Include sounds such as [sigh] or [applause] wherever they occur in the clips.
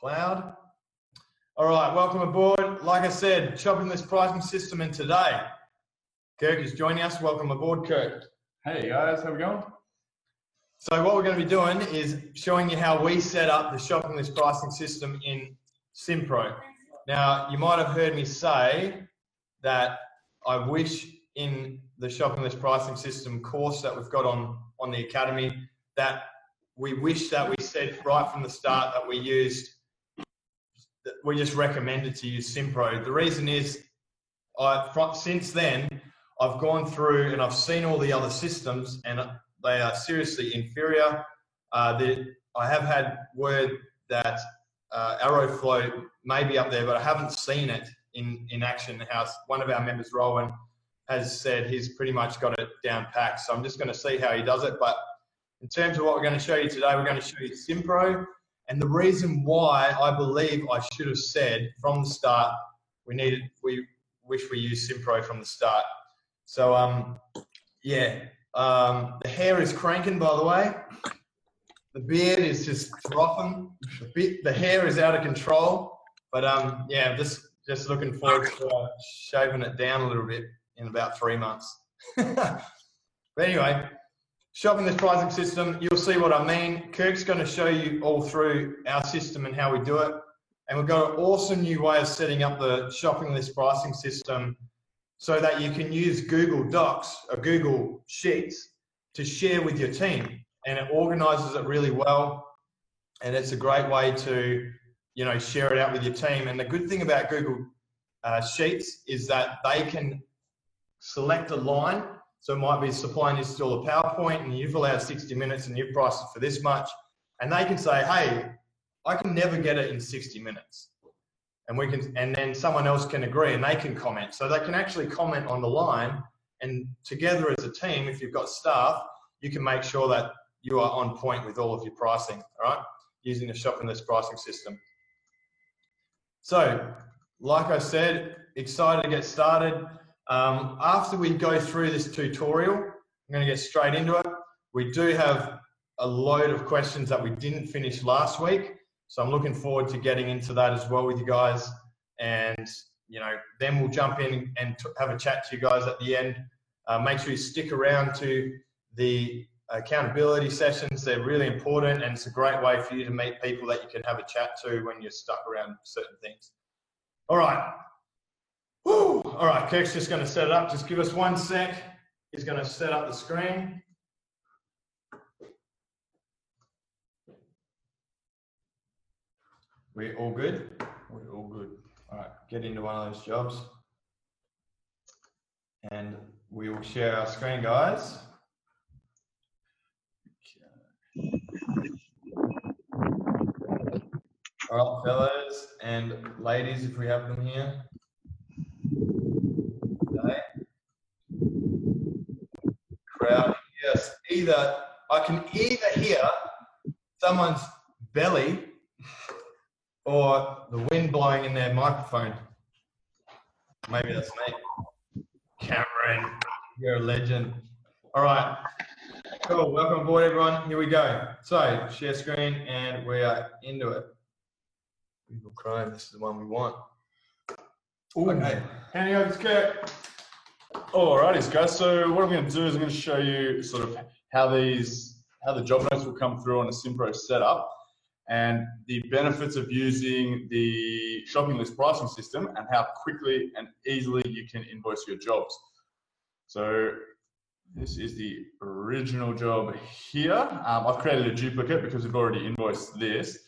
cloud. All right, welcome aboard. Like I said, shopping list pricing system, and today Kirk is joining us. Welcome aboard, Kirk. Hey guys, how we going? So what we're going to be doing is showing you how we set up the shopping list pricing system in SimPro. Now, you might have heard me say that I wish in the shopping list pricing system course that we've got on, on the Academy that we wish that we said right from the start that we used, we just recommended to use SimPro. The reason is, I since then, I've gone through and I've seen all the other systems and they are seriously inferior. Uh, I have had word that uh, AroFlo may be up there, but I haven't seen it in, in action. House one of our members, Rowan, has said he's pretty much got it down packed. So I'm just going to see how he does it. But in terms of what we're going to show you today, we're going to show you Simpro. And the reason why I believe I should have said from the start, we needed, we wish we used Simpro from the start. So um, yeah, um, the hair is cranking, by the way. The beard is just dropping. The, bit, the hair is out of control. But um, yeah, just just looking forward to uh, shaving it down a little bit in about three months. [laughs] but anyway, shopping this pricing system, you'll see what I mean. Kirk's going to show you all through our system and how we do it. And we've got an awesome new way of setting up the shopping list pricing system so that you can use Google Docs or Google Sheets to share with your team. And it organizes it really well. And it's a great way to, you know, share it out with your team. And the good thing about Google uh, Sheets is that they can select a line. So it might be supplying you still a PowerPoint and you've allowed 60 minutes and you've priced it for this much. And they can say, hey, I can never get it in 60 minutes. And we can and then someone else can agree and they can comment. So they can actually comment on the line and together as a team if you've got staff you can make sure that you are on point with all of your pricing all right? Using the shopping list pricing system. So like i said excited to get started um, after we go through this tutorial i'm going to get straight into it we do have a load of questions that we didn't finish last week so I'm looking forward to getting into that as well with you guys. And, you know, then we'll jump in and have a chat to you guys at the end. Uh, make sure you stick around to the accountability sessions. They're really important and it's a great way for you to meet people that you can have a chat to when you're stuck around certain things. All right. All right, Kirk's just going to set it up. Just give us one sec. He's going to set up the screen. We're all good? We're all good. All right, get into one of those jobs. And we will share our screen, guys. All right, fellas and ladies, if we have them here. Okay. Crowd, yes. Either I can either hear someone's belly or the wind blowing in their microphone. Maybe that's me. Cameron, you're a legend. All right, cool. Welcome aboard, everyone. Here we go. So, share screen, and we are into it. Google Chrome, this is the one we want. Ooh. Okay, handing over to Kurt. Alrighty, guys. So what I'm going to do is I'm going to show you sort of how these, how the job notes will come through on a Simpro setup and the benefits of using the shopping list pricing system and how quickly and easily you can invoice your jobs. So this is the original job here. Um, I've created a duplicate because we've already invoiced this.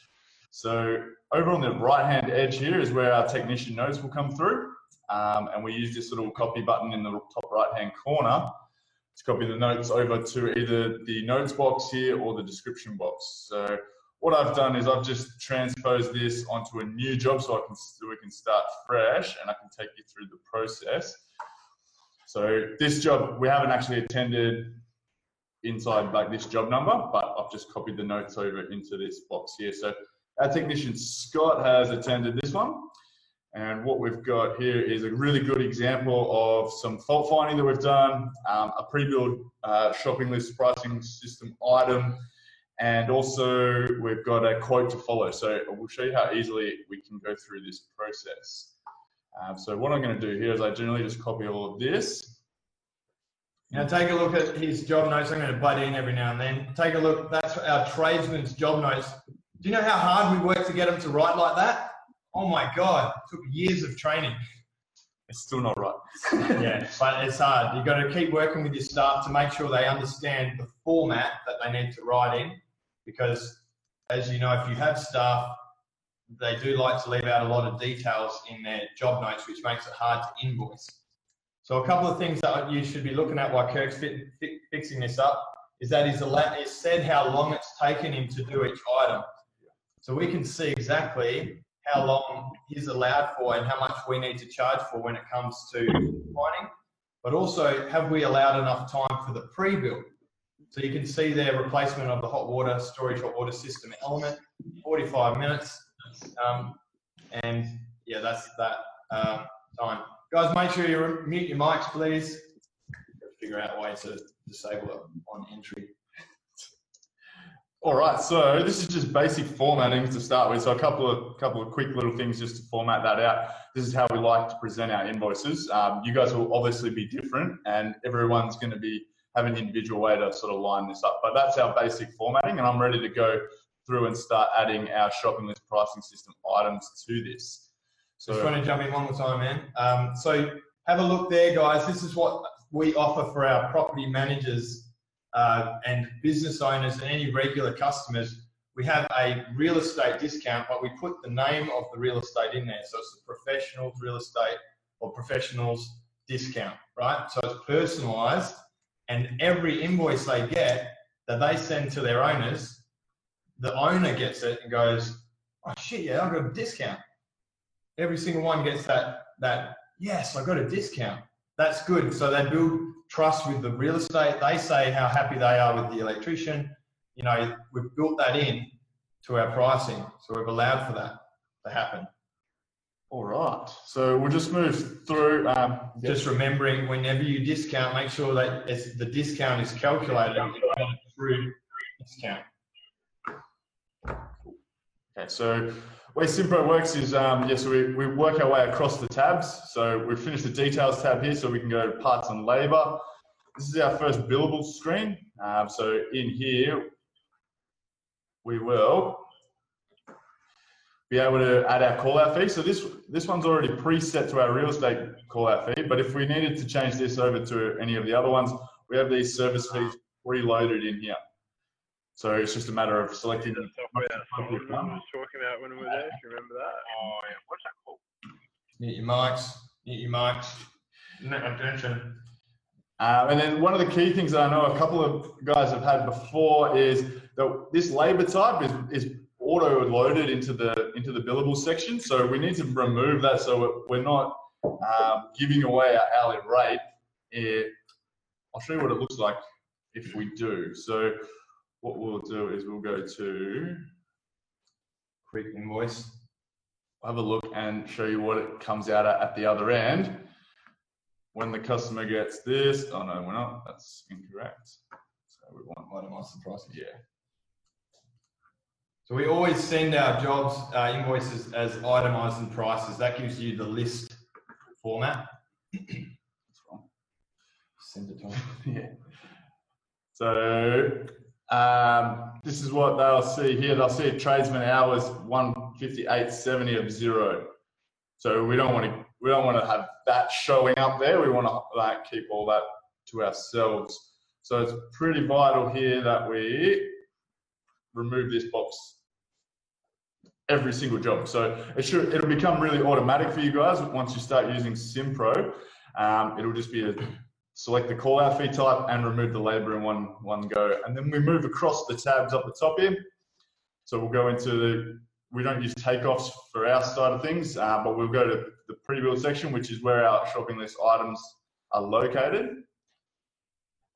So over on the right-hand edge here is where our technician notes will come through. Um, and we use this little copy button in the top right-hand corner to copy the notes over to either the notes box here or the description box. So what I've done is I've just transposed this onto a new job so I can so we can start fresh and I can take you through the process. So this job we haven't actually attended inside like this job number, but I've just copied the notes over into this box here. So our technician Scott has attended this one. And what we've got here is a really good example of some fault finding that we've done, um, a pre-built uh, shopping list pricing system item, and also we've got a quote to follow. So we'll show you how easily we can go through this process. Um, so what I'm going to do here is I generally just copy all of this. Now take a look at his job notes. I'm going to butt in every now and then. Take a look. That's our tradesman's job notes. Do you know how hard we work to get them to write like that? Oh my God, it took years of training. It's still not right. [laughs] yeah, but it's hard. You've got to keep working with your staff to make sure they understand the format that they need to write in because as you know, if you have staff, they do like to leave out a lot of details in their job notes, which makes it hard to invoice. So a couple of things that you should be looking at while Kirk's fi fi fixing this up is that he's, he's said how long it's taken him to do each item. So we can see exactly how long he's allowed for and how much we need to charge for when it comes to mining. But also, have we allowed enough time for the pre-build? So you can see there replacement of the hot water storage hot water system element, 45 minutes. Um, and yeah, that's that um, time. Guys, make sure you mute your mics, please. Figure out a way to disable it on entry. All right, so this is just basic formatting to start with. So a couple of couple of quick little things just to format that out. This is how we like to present our invoices. Um, you guys will obviously be different, and everyone's going to be have an individual way to sort of line this up. But that's our basic formatting, and I'm ready to go through and start adding our shopping list pricing system items to this. So just want to jump in one more time, man. Um, so have a look there, guys. This is what we offer for our property managers uh, and business owners and any regular customers. We have a real estate discount, but we put the name of the real estate in there. So it's a professionals real estate or professionals discount, right? So it's personalized and every invoice they get that they send to their owners, the owner gets it and goes, "Oh shit, yeah, I got a discount." Every single one gets that that yes, I got a discount. That's good. So they build trust with the real estate. They say how happy they are with the electrician. You know, we've built that in to our pricing, so we've allowed for that to happen. All right. So we'll just move through. Um, just remembering whenever you discount, make sure that the discount is calculated through discount. Okay, so way Simpro works is, um, yeah, so we, we work our way across the tabs. So we've finished the details tab here, so we can go to parts and labor. This is our first billable screen. Um, so in here, we will be able to add our call out fee. So this this one's already preset to our real estate call out fee, but if we needed to change this over to any of the other ones, we have these service fees preloaded in here. So it's just a matter of selecting the software that I was talking about when we were there, if you remember that. Oh yeah, what's that called? Mute your mics, mute your mics. No attention. Um, and then one of the key things that I know a couple of guys have had before is that this labor type is, is auto loaded into the into the billable section. So we need to remove that so we're not um, giving away our hourly rate. It, I'll show you what it looks like if we do. So what we'll do is we'll go to quick invoice. have a look and show you what it comes out at, at the other end. When the customer gets this, oh no, we're not, that's incorrect. So we want itemize the price. Yeah. So we always send our jobs uh, invoices as itemized and prices. That gives you the list format. [clears throat] That's wrong. Send it to them. [laughs] yeah. So um, this is what they'll see here. They'll see tradesman hours 158.70 of zero. So we don't want to we don't want to have that showing up there. We want to like keep all that to ourselves. So it's pretty vital here that we remove this box every single job. So it should it'll become really automatic for you guys once you start using SimPro. Um, it'll just be a select the call out fee type and remove the labor in one one go. And then we move across the tabs up the top here. So we'll go into the we don't use takeoffs for our side of things, uh, but we'll go to the pre-build section, which is where our shopping list items are located.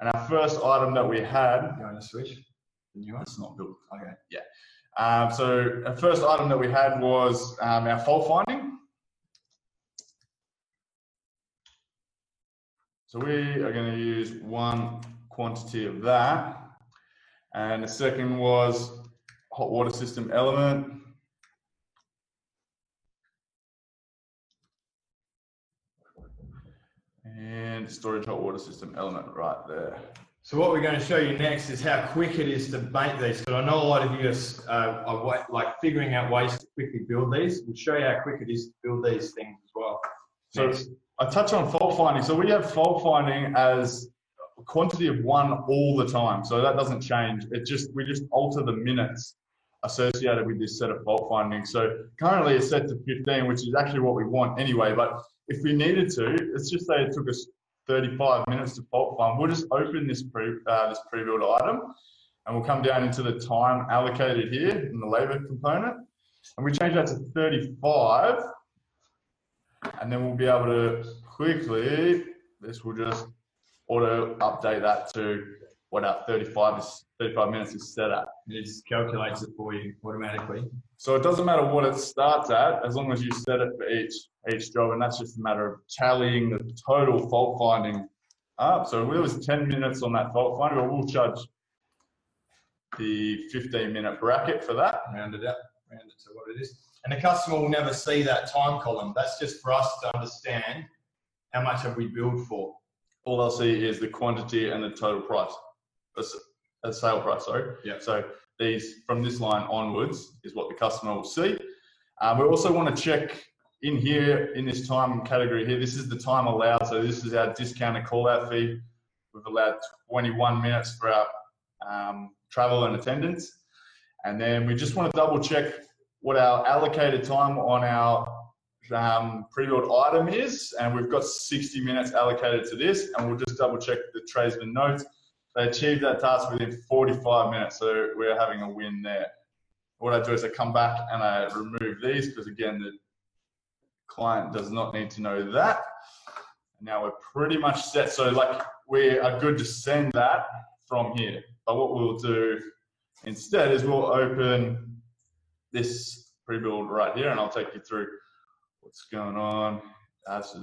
And our first item that we had. You want to switch? The new one's not built. Okay. Yeah. Um, so the first item that we had was um, our fault finding. So we are going to use one quantity of that. And the second was hot water system element. And storage hot water system element right there. So what we're going to show you next is how quick it is to make these. Because I know a lot of you are, uh, are like figuring out ways to quickly build these. We'll show you how quick it is to build these things as well. So Next. I touch on fault finding. So we have fault finding as a quantity of one all the time. So that doesn't change. It just we just alter the minutes associated with this set of fault finding. So currently it's set to 15, which is actually what we want anyway. But if we needed to, let's just say it took us 35 minutes to fault find. We'll just open this pre uh, this pre-built item, and we'll come down into the time allocated here in the labor component, and we change that to 35 and then we'll be able to quickly, this will just auto update that to what our 35 is, 35 minutes is set at. It just calculates it for you automatically. So it doesn't matter what it starts at, as long as you set it for each each job, and that's just a matter of tallying the total fault finding up. So it was 10 minutes on that fault finding, well, we'll charge the 15 minute bracket for that. Round it up, round it to what it is. And the customer will never see that time column. That's just for us to understand how much have we billed for. All they'll see is the quantity and the total price, a, sale price, sorry. Yeah. So these, from this line onwards, is what the customer will see. Um, we also want to check in here, in this time category here, this is the time allowed. So this is our discounted call out fee. We've allowed 21 minutes for our um, travel and attendance. And then we just want to double check what our allocated time on our um, pre-built item is. And we've got 60 minutes allocated to this. And we'll just double check the tradesman notes. They achieved that task within 45 minutes. So we're having a win there. What I do is I come back and I remove these because again, the client does not need to know that. Now we're pretty much set. So like we are good to send that from here. But what we'll do instead is we'll open this pre-build right here and I'll take you through what's going on. Uh, is-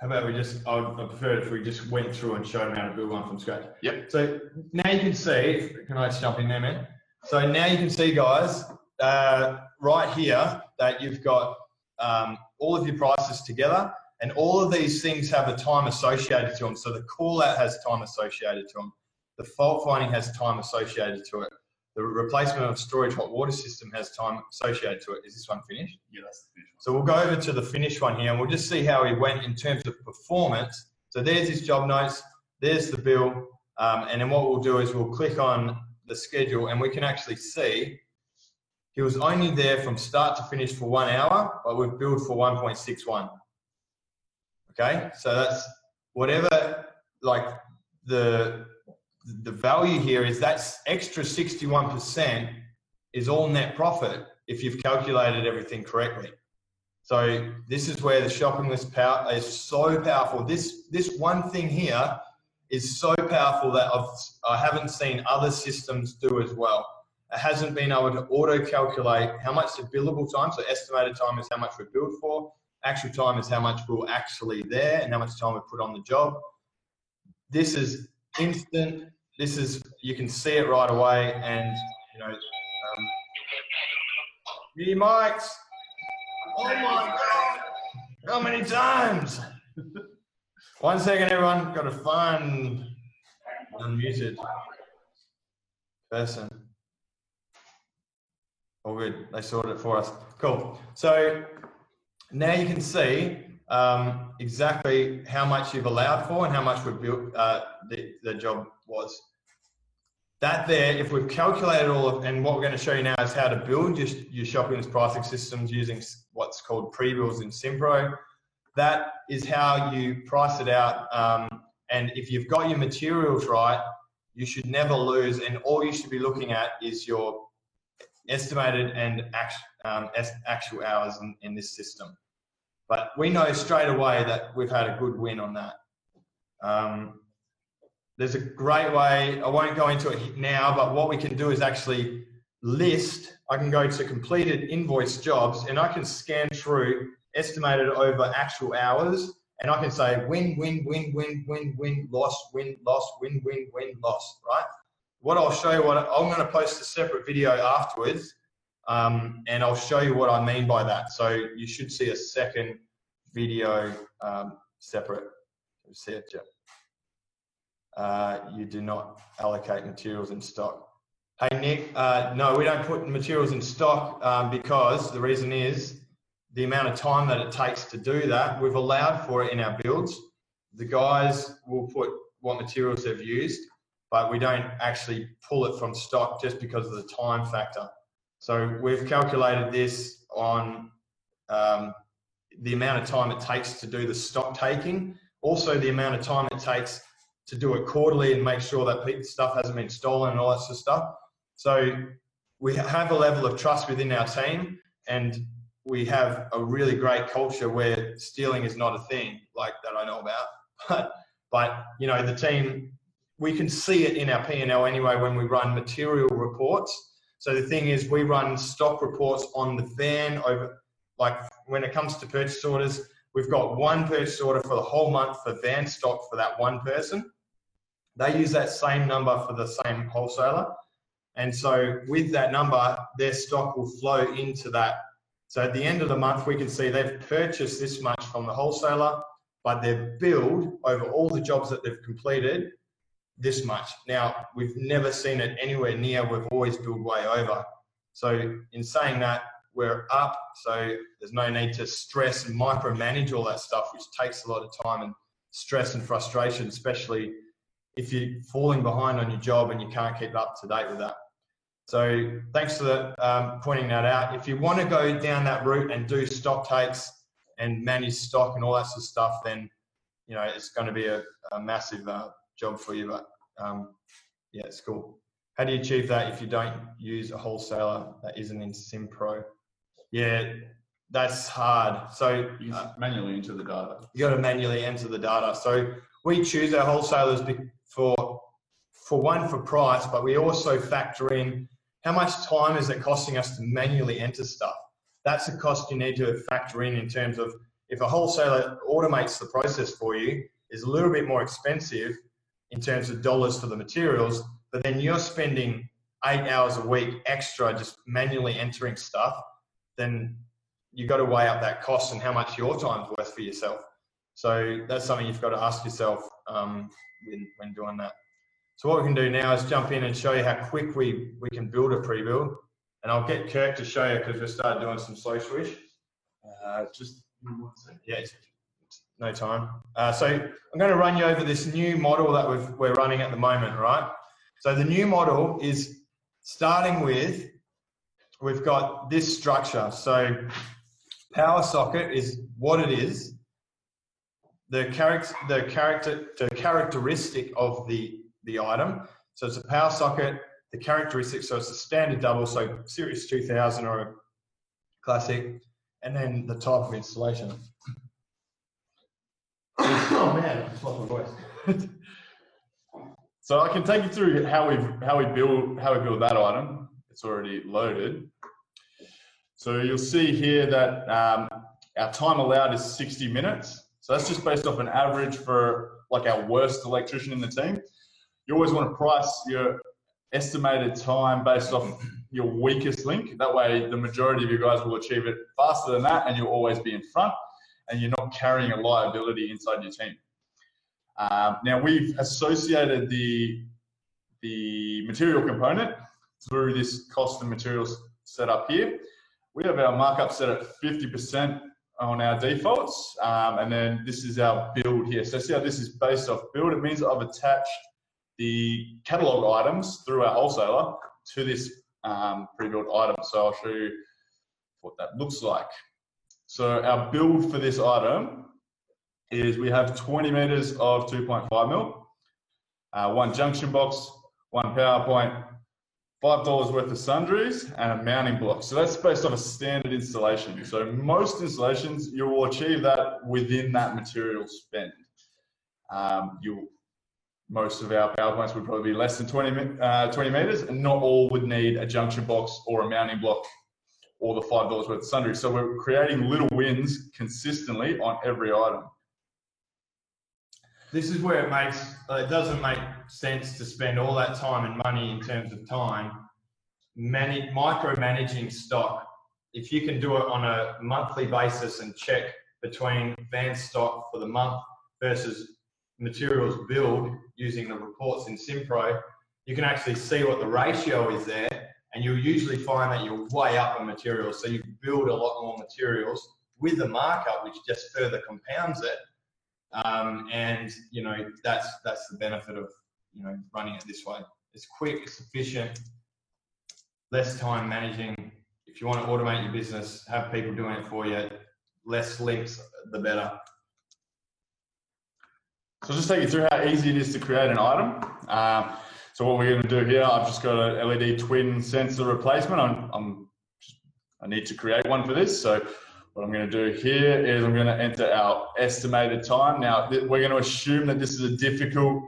How about we just, I would prefer if we just went through and showed them how to build one from scratch. Yep. So now you can see, can I just jump in there, man? So now you can see, guys, uh, right here that you've got um, all of your prices together and all of these things have a time associated to them. So the call out has time associated to them. The fault finding has time associated to it. The replacement of storage hot water system has time associated to it. Is this one finished? yeah, that's the finish one. So we'll go over to the finished one here and we'll just see how he went in terms of performance. So there's his job notes, there's the bill, um, and then what we'll do is we'll click on the schedule and we can actually see he was only there from start to finish for one hour, but we've billed for 1.61. Okay, so that's whatever, like the the value here is that extra 61% is all net profit if you've calculated everything correctly. So this is where the shopping list power is so powerful. This this one thing here is so powerful that I've I haven't seen other systems do as well. It hasn't been able to auto calculate how much the billable time, so estimated time is how much we're billed for. Actual time is how much we're actually there and how much time we put on the job. This is instant. This is you can see it right away, and you know, um, your mics. Oh my god! How many times? [laughs] One second, everyone. Got to find unmuted person. All good. They sorted it for us. Cool. So now you can see um, exactly how much you've allowed for and how much we've built uh, the, the job was. That there, if we've calculated all of, and what we're going to show you now is how to build your, your shopping list pricing systems using what's called pre-builds in Simpro. That is how you price it out. Um, and if you've got your materials right, you should never lose. And all you should be looking at is your estimated and um, actual hours in, in this system. But we know straight away that we've had a good win on that. Um, there's a great way, I won't go into it now, but what we can do is actually list, I can go to completed invoice jobs and I can scan through estimated over actual hours and I can say win, win, win, win, win, win, loss, win, loss, win, win, win, loss, right? what I'll show you, what I'm going to post a separate video afterwards, um, and I'll show you what I mean by that. So you should see a second video um, separate. See it? Uh, you do not allocate materials in stock. Hey Nick, uh, no, we don't put materials in stock um, because the reason is the amount of time that it takes to do that. We've allowed for it in our builds. The guys will put what materials they've used, but we don't actually pull it from stock just because of the time factor. So we've calculated this on um, the amount of time it takes to do the stock taking, also the amount of time it takes to do it quarterly and make sure that stuff hasn't been stolen and all that sort of stuff. So we have a level of trust within our team and we have a really great culture where stealing is not a thing like that I know about. [laughs] But, but you know, the team, we can see it in our P&L anyway when we run material reports. So the thing is we run stock reports on the van over, like when it comes to purchase orders, we've got one purchase order for the whole month for van stock for that one person. They use that same number for the same wholesaler. And so with that number, their stock will flow into that. So at the end of the month, we can see they've purchased this much from the wholesaler, but they've billed over all the jobs that they've completed this much. Now, we've never seen it anywhere near, we've always billed way over. So in saying that, we're up, so there's no need to stress and micromanage all that stuff, which takes a lot of time and stress and frustration, especially if you're falling behind on your job and you can't keep up to date with that. So thanks for um, pointing that out. If you want to go down that route and do stock takes and manage stock and all that sort of stuff, then you know it's going to be a, a massive uh, job for you. But um, yeah, it's cool. How do you achieve that if you don't use a wholesaler that isn't in SimPro? Yeah, that's hard. So you manually enter the data. You got to manually enter the data. So we choose our wholesalers for for one for price, but we also factor in how much time is it costing us to manually enter stuff. That's a cost you need to factor in in terms of if a wholesaler automates the process for you, is a little bit more expensive in terms of dollars for the materials, but then you're spending eight hours a week extra just manually entering stuff, then you've got to weigh up that cost and how much your time's worth for yourself. So that's something you've got to ask yourself um, when, when doing that. So what we can do now is jump in and show you how quick we, we can build a pre-build. And I'll get Kirk to show you because we started doing some slow swish. Uh, just yeah, no time. Uh, so I'm going to run you over this new model that we we're running at the moment, right? So the new model is starting with, we've got this structure. So power socket is what it is. The character, the character, the characteristic of the the item. So it's a power socket, the characteristic, so it's a standard double, so Series 2000 or a classic, and then the type of installation. Oh man, I just lost my [laughs] voice. so I can take you through how we how we build how we build that item. It's already loaded. So you'll see here that um, our time allowed is 60 minutes. So that's just based off an average for like our worst electrician in the team you always want to price your estimated time based off your weakest link. That way, the majority of you guys will achieve it faster than that, and you'll always be in front, and you're not carrying a liability inside your team. Um, now, we've associated the the material component through this cost and materials set up here. We have our markup set at 50% on our defaults, um, and then this is our build here. So see how this is based off build. It means I've attached the catalog items through our wholesaler to this um, pre-built item. So I'll show you what that looks like. So our build for this item is we have 20 meters of 2.5 mil, uh, one junction box, one PowerPoint, $5 worth of sundries, and a mounting block. So that's based on a standard installation. So most installations, you will achieve that within that material spend. Um, you'll most of our PowerPoints would probably be less than 20, uh, 20 meters, and not all would need a junction box or a mounting block or the $5 worth of sundry. So we're creating little wins consistently on every item. This is where it makes, uh, it doesn't make sense to spend all that time and money in terms of time manage, micromanaging stock. If you can do it on a monthly basis and check between van stock for the month versus materials build using the reports in Simpro, you can actually see what the ratio is there and you'll usually find that you're way up on materials. So you build a lot more materials with the markup, which just further compounds it. Um, and you know that's that's the benefit of you know running it this way. It's quick, it's efficient, less time managing. If you want to automate your business, have people doing it for you. Less links, the better. So just take you through how easy it is to create an item. Um, so what we're going to do here, I've just got an LED twin sensor replacement. I'm, I'm just, I need to create one for this. So what I'm going to do here is I'm going to enter our estimated time. Now we're going to assume that this is a difficult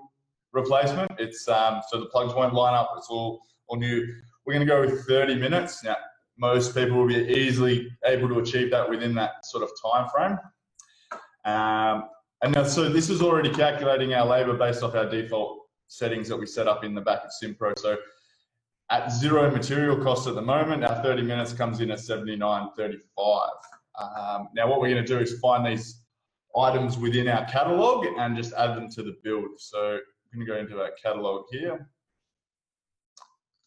replacement. It's um, so the plugs won't line up. It's all all new. We're going to go with 30 minutes. Now most people will be easily able to achieve that within that sort of time frame. Um, and now, so this is already calculating our labor based off our default settings that we set up in the back of Simpro. So at zero material cost at the moment, our 30 minutes comes in at 79.35. Um, now what we're gonna do is find these items within our catalog and just add them to the build. So I'm gonna go into our catalog here.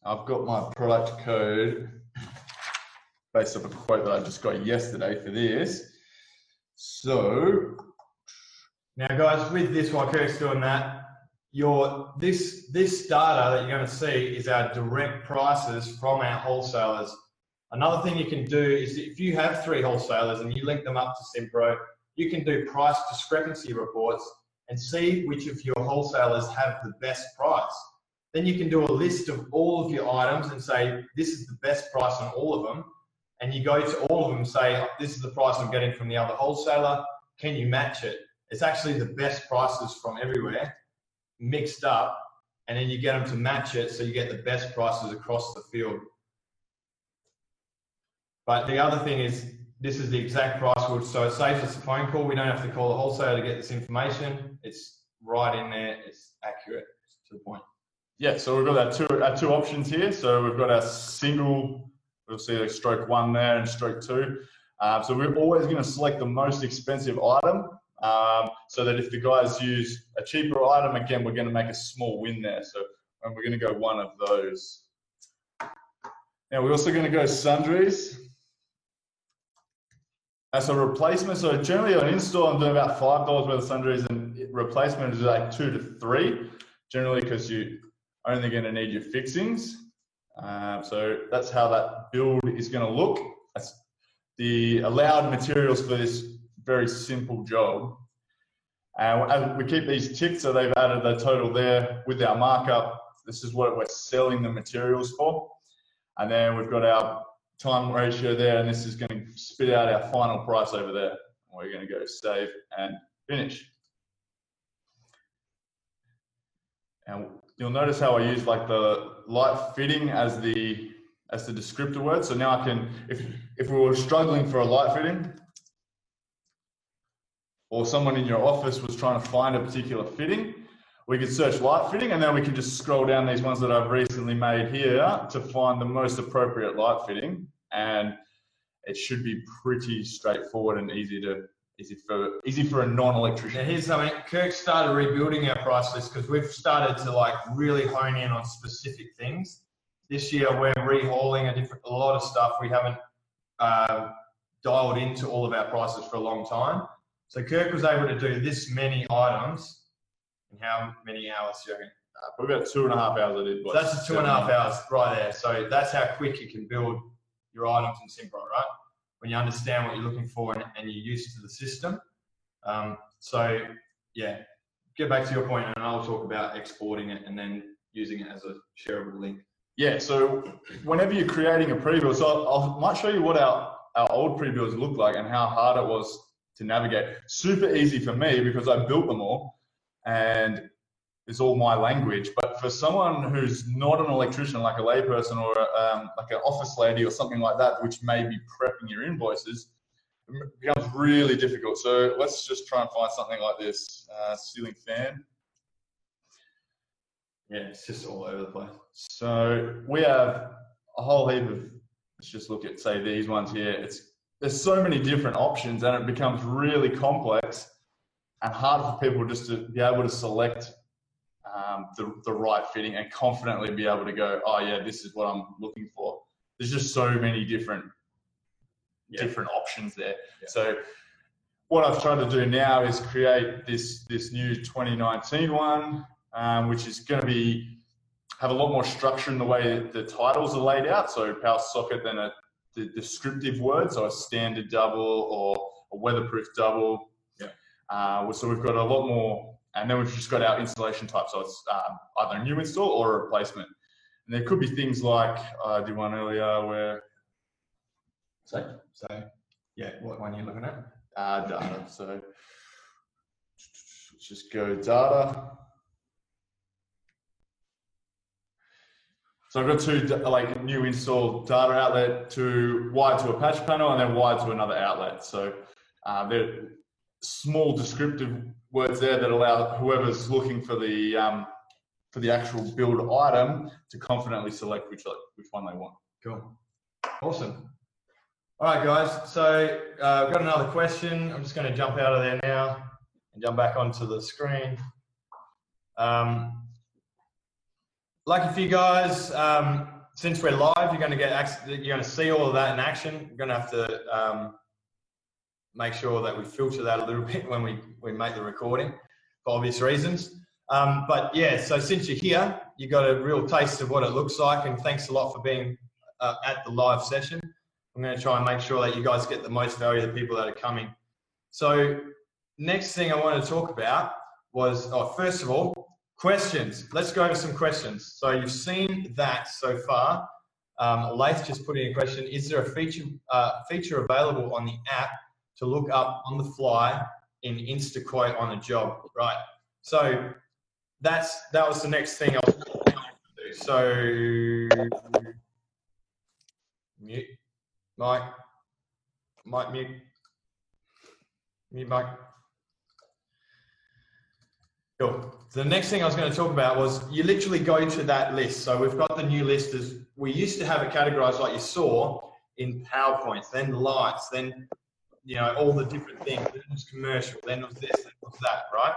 I've got my product code based off a quote that I just got yesterday for this. So now, guys, with this, while Kirk's doing that, your this this data that you're going to see is our direct prices from our wholesalers. Another thing you can do is if you have three wholesalers and you link them up to Simpro, you can do price discrepancy reports and see which of your wholesalers have the best price. Then you can do a list of all of your items and say, this is the best price on all of them. And you go to all of them and say, this is the price I'm getting from the other wholesaler. Can you match it? It's actually the best prices from everywhere mixed up, and then you get them to match it so you get the best prices across the field. But the other thing is, this is the exact price, so it saves us a phone call. We don't have to call the wholesaler to get this information. It's right in there. It's accurate to the point. Yeah, so we've got our two, our two options here. So we've got our single, we'll see a stroke one there and stroke two. Um, so we're always going to select the most expensive item um, so that if the guys use a cheaper item, again, we're going to make a small win there. So and we're going to go one of those. Now we're also going to go sundries. As a replacement, so generally on install, I'm doing about five dollars worth of sundries, and replacement is like two to three, generally because you only going to need your fixings. Um, so that's how that build is going to look. That's the allowed materials for this very simple job. And we keep these ticked, so they've added the total there with our markup. This is what we're selling the materials for. And then we've got our time ratio there, and this is going to spit out our final price over there. We're going to go save and finish. And you'll notice how I use like the light fitting as the as the descriptor word. So now I can, if if we were struggling for a light fitting, or someone in your office was trying to find a particular fitting, we could search light fitting and then we can just scroll down these ones that I've recently made here to find the most appropriate light fitting. And it should be pretty straightforward and easy to easy for easy for a non-electrician. Now here's something. Kirk started rebuilding our price list because we've started to like really hone in on specific things. This year we're rehauling a different a lot of stuff. We haven't uh, dialed into all of our prices for a long time. So Kirk was able to do this many items in how many hours, you reckon? Uh, probably about two and a half hours I did. So that's two and a half hours right there. So that's how quick you can build your items in Simpro, right? When you understand what you're looking for and, and you're used to the system. Um, so yeah, get back to your point and I'll talk about exporting it and then using it as a shareable link. Yeah, so whenever you're creating a pre-build, so I might show you what our, our old pre-builds look like and how hard it was to navigate. Super easy for me because I built them all and it's all my language. But for someone who's not an electrician, like a layperson or um, like an office lady or something like that, which may be prepping your invoices, it becomes really difficult. So let's just try and find something like this uh, ceiling fan. Yeah, it's just all over the place. So we have a whole heap of. Let's just look at say these ones here. It's there's so many different options, and it becomes really complex and hard for people just to be able to select um, the the right fitting and confidently be able to go, oh yeah, this is what I'm looking for. There's just so many different Yeah. different options there. Yeah. So what I've tried to do now is create this this new 2019 one, um, which is going to be have a lot more structure in the way the titles are laid out. So power socket, then a the descriptive word, so a standard double or a weatherproof double. Yeah. Uh, so we've got a lot more, and then we've just got our installation type. So it's um, either a new install or a replacement. And there could be things like uh, I did one earlier where So, so yeah, what one are you looking at? uh, data. So let's just go data. So I've got two like new install data outlet to wired to a patch panel and then wired to another outlet. So uh, they're small descriptive words there that allow whoever's looking for the um, for the actual build item to confidently select which which one they want. Cool. Awesome. All right, guys. So uh, I've got another question. I'm just going to jump out of there now and jump back onto the screen. Um, lucky for you guys, um, since we're live, you're going to get ac- you're going to see all of that in action. You're going to have to um, make sure that we filter that a little [laughs] bit when we, we make the recording for obvious reasons. Um, but yeah, so since you're here, you got a real taste of what it looks like, and thanks a lot for being uh, at the live session. I'm going to try and make sure that you guys get the most value of the people that are coming. So, next thing I want to talk about was, oh, first of all, questions. Let's go over some questions. So, you've seen that so far. Um, Lath just put in a question: Is there a feature uh, feature available on the app to look up on the fly in InstaQuote on a job? Right. So that's that was the next thing I was going to do. So mute, Mike, Mike, mute, mute mic. Cool. The next thing I was going to talk about was you literally go to that list. So we've got the new list as we used to have it categorized like you saw in PowerPoints, then lights, then you know all the different things. Then it was commercial, then it was this, then it was that, right?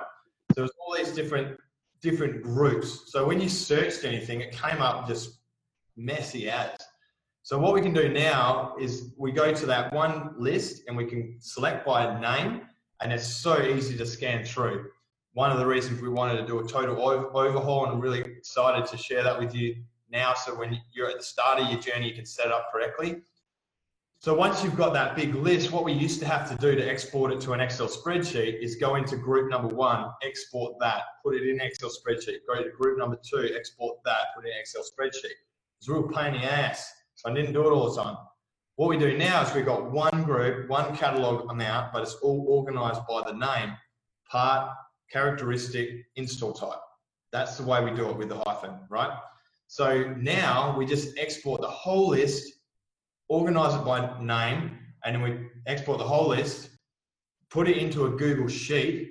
So there's all these different different groups. So when you searched anything, it came up just messy as. So what we can do now is we go to that one list and we can select by name, and it's so easy to scan through. One of the reasons we wanted to do a total overhaul, and I'm really excited to share that with you now. So when you're at the start of your journey, you can set it up correctly. So once you've got that big list, what we used to have to do to export it to an Excel spreadsheet is go into group number one, export that, put it in Excel spreadsheet. Go to group number two, export that, put it in Excel spreadsheet. It's a real pain in the ass. So I didn't do it all the time. What we do now is we've got one group, one catalog amount, but it's all organized by the name, part, characteristic, install type. That's the way we do it with the hyphen, right? So now we just export the whole list organize it by name, and then we export the whole list, put it into a Google Sheet,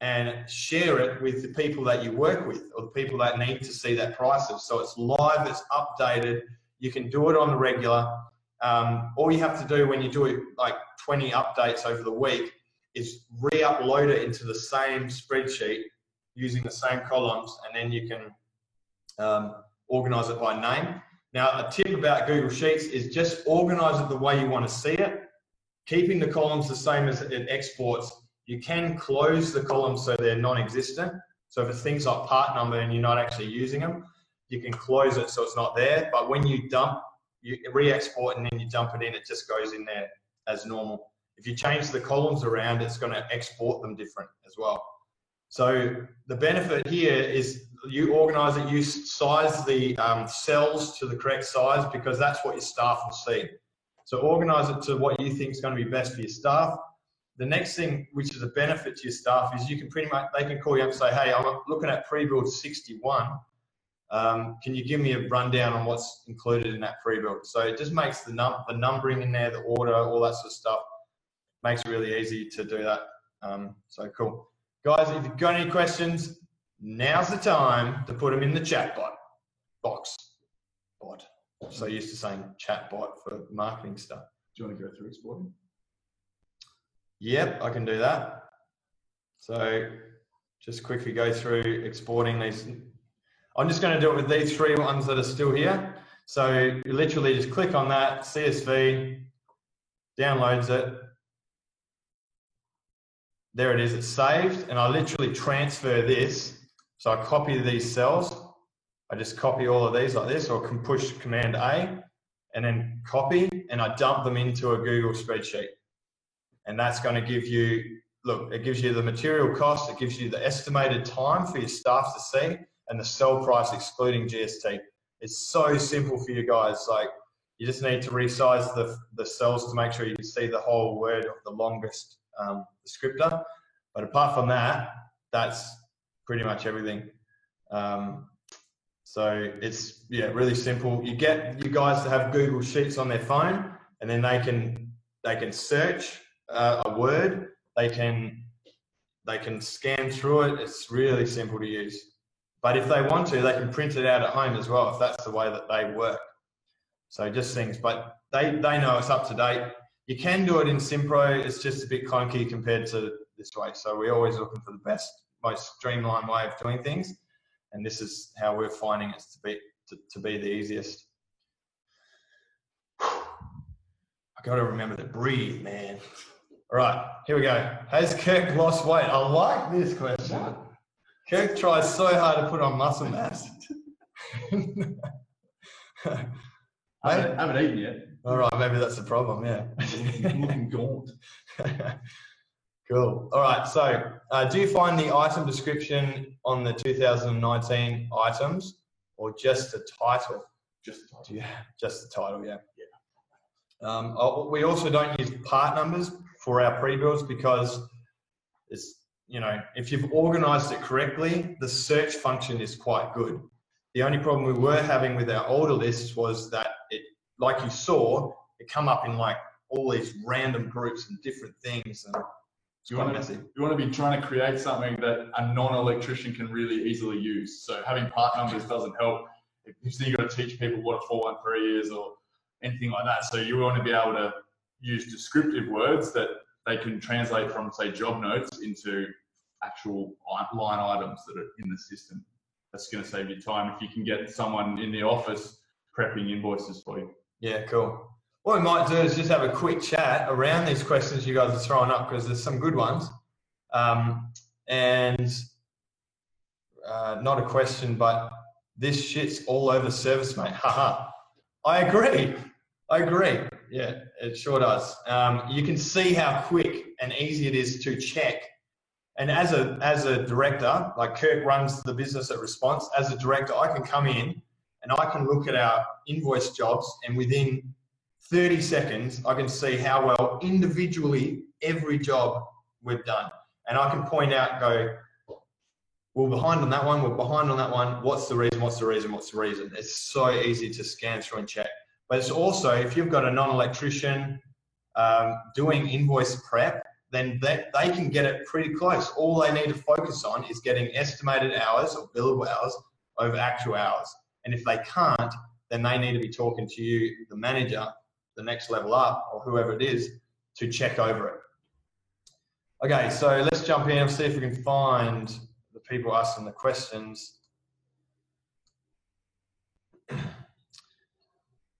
and share it with the people that you work with or the people that need to see that prices. So it's live, it's updated. You can do it on the regular. Um, all you have to do when you do it like 20 updates over the week is re-upload it into the same spreadsheet using the same columns, and then you can um, organize it by name. Now, a tip about Google Sheets is just organize it the way you want to see it, keeping the columns the same as it exports. You can close the columns so they're non-existent. So if it's things like part number and you're not actually using them, you can close it so it's not there. But when you dump, you re-export and then you dump it in, it just goes in there as normal. If you change the columns around, it's going to export them different as well. So the benefit here is you organize it, you size the um, cells to the correct size because that's what your staff will see. So organize it to what you think is going to be best for your staff. The next thing, which is a benefit to your staff, is you can pretty much, they can call you up and say, hey, I'm looking at pre-build 61. Um, can you give me a rundown on what's included in that pre-build? So it just makes the, num the numbering in there, the order, all that sort of stuff, makes it really easy to do that. Um, so cool. Guys, if you've got any questions, now's the time to put them in the chat bot box. Bot. So used to saying chat bot for marketing stuff. Do you want to go through exporting? Yep, I can do that. So just quickly go through exporting these. I'm just going to do it with these three ones that are still here. So you literally just click on that, CSV, downloads it. There it is, it's saved. And I literally transfer this. So I copy these cells. I just copy all of these like this, or can push Command A and then copy, and I dump them into a Google spreadsheet. And that's going to give you, look, it gives you the material cost, it gives you the estimated time for your staff to see, and the sell price excluding GST. It's so simple for you guys. Like, you just need to resize the, the cells to make sure you can see the whole word of the longest um, descriptor. But apart from that, that's pretty much everything. Um, so it's yeah, really simple. You get you guys to have Google Sheets on their phone, and then they can they can search uh, a word. They can they can scan through it. It's really simple to use. But if they want to, they can print it out at home as well, if that's the way that they work. So just things, but they they know it's up to date. You can do it in Simpro. It's just a bit clunky compared to this way. So we're always looking for the best, most streamlined way of doing things and this is how we're finding it to be to, to be the easiest. [sighs] I got to remember to breathe, man. All right, here we go. Has Kirk lost weight? I like this question. Kirk tries so hard to put on muscle mass. [laughs] I haven't, haven't eaten yet. All right, maybe that's the problem. Yeah. [laughs] Looking gaunt. [laughs] Cool. All right. So, uh, do you find the item description on the 2019 items, or just the title? Just the title. Yeah, just the title. Yeah. Yeah. Um, oh, we also don't use part numbers for our pre-builds because it's you know if you've organised it correctly, the search function is quite good. The only problem we were having with our older lists was that it, like you saw, it come up in like all these random groups and different things and you want, to, you want to be trying to create something that a non-electrician can really easily use. So having part numbers doesn't help. You've got to teach people what a 413 is or anything like that. So you want to be able to use descriptive words that they can translate from, say, job notes into actual line items that are in the system. That's going to save you time if you can get someone in the office prepping invoices for you. Yeah, cool. What we might do is just have a quick chat around these questions you guys are throwing up because there's some good ones. Um, and uh, not a question, but this shit's all over service, mate. Haha. I agree. I agree. Yeah, it sure does. Um, you can see how quick and easy it is to check. And as a as a director, like Kirk runs the business at Response, as a director, I can come in and I can look at our invoice jobs, and within 30 seconds, I can see how well individually every job we've done. And I can point out, go, we're behind on that one, we're behind on that one. What's the reason? What's the reason? What's the reason? It's so easy to scan through and check. But it's also, if you've got a non electrician um, doing invoice prep, then they can get it pretty close. All they need to focus on is getting estimated hours or billable hours over actual hours. And if they can't, then they need to be talking to you, the manager, the next level up or whoever it is to check over it. Okay, so let's jump in and see if we can find the people asking the questions. [clears throat]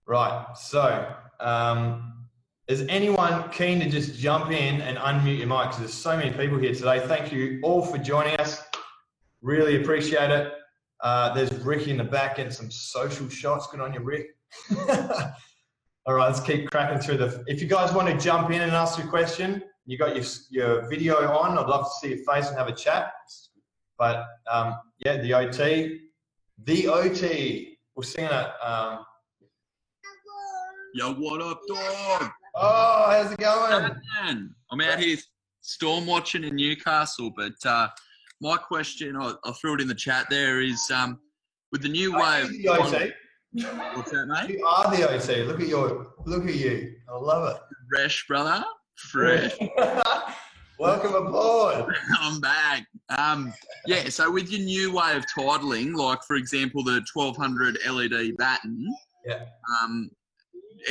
right, so um, is anyone keen to just jump in and unmute your mic? Because there's so many people here today. Thank you all for joining us. Really appreciate it. Uh, there's Rick in the back and some social shots. Good on you, Rick. [laughs] All right, let's keep cracking through the. If you guys want to jump in and ask a question, you got your, your video on. I'd love to see your face and have a chat. But um, yeah, the OT, the OT. We're singing it. Um, Yo, what up, dog? Oh, how's it going? I'm out here storm watching in Newcastle, but uh, my question, I, I threw it in the chat there, is um, with the new wave. The OT. What's that, mate? You are the OT. Look at your, look at you. I love it. Fresh, brother. Fresh. [laughs] Welcome aboard. [laughs] I'm back. Um, yeah, so with your new way of titling, like for example the 1200 LED batten, Yeah. um,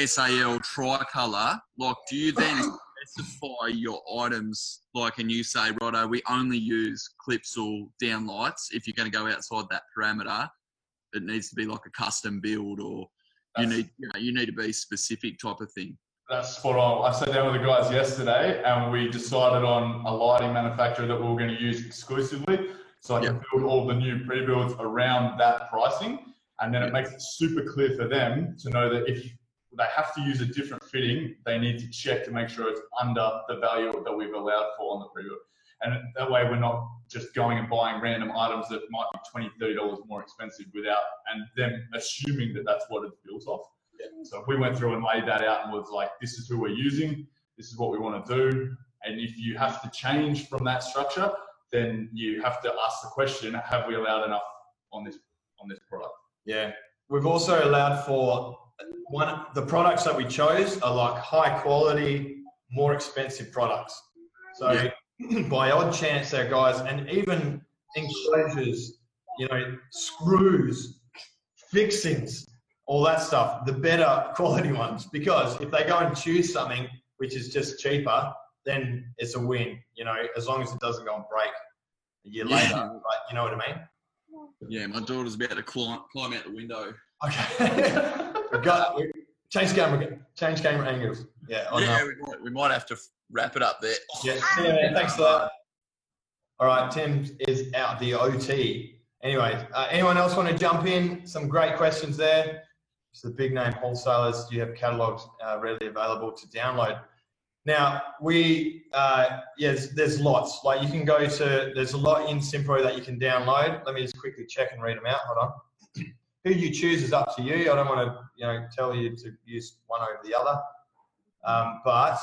SAL tricolour, like do you then [clears throat] specify your items like and you say, righto, we only use clips or downlights if you're going to go outside that parameter, it needs to be like a custom build or you need you, know, you need to be specific type of thing. That's spot on. I sat down with the guys yesterday and we decided on a lighting manufacturer that we were going to use exclusively. So I can build all the new pre-builds around that pricing. And then it makes it super clear for them to know that if they have to use a different fitting, they need to check to make sure it's under the value that we've allowed for on the pre-build. And that way we're not just going and buying random items that might be $20, $30 more expensive without, and them assuming that that's what it's built off. Yeah. So if we went through and laid that out and was like, this is who we're using, this is what we want to do. And if you have to change from that structure, then you have to ask the question, have we allowed enough on this on this product? Yeah. We've also allowed for one the products that we chose are like high quality, more expensive products. So [clears throat] by odd chance there guys and even enclosures, you know, screws, fixings, all that stuff, the better [laughs] quality ones. Because if they go and choose something which is just cheaper, then it's a win, you know, as long as it doesn't go and break a year Yeah. later. You know what I mean? Yeah, my daughter's about to climb, climb out the window. Okay. [laughs] We've got we, change camera change camera angles. Yeah, yeah, we might, we might have to wrap it up there. Yeah, yeah, thanks for that. All right, Tim is out the OT. Anyway, uh, anyone else want to jump in? Some great questions there. It's the big name wholesalers. Do you have catalogs uh, readily available to download? Now, we, uh, yes, there's lots. Like you can go to, there's a lot in Simpro that you can download. Let me just quickly check and read them out. Hold on. Who you choose is up to you. I don't want to, you know, tell you to use one over the other. Um, but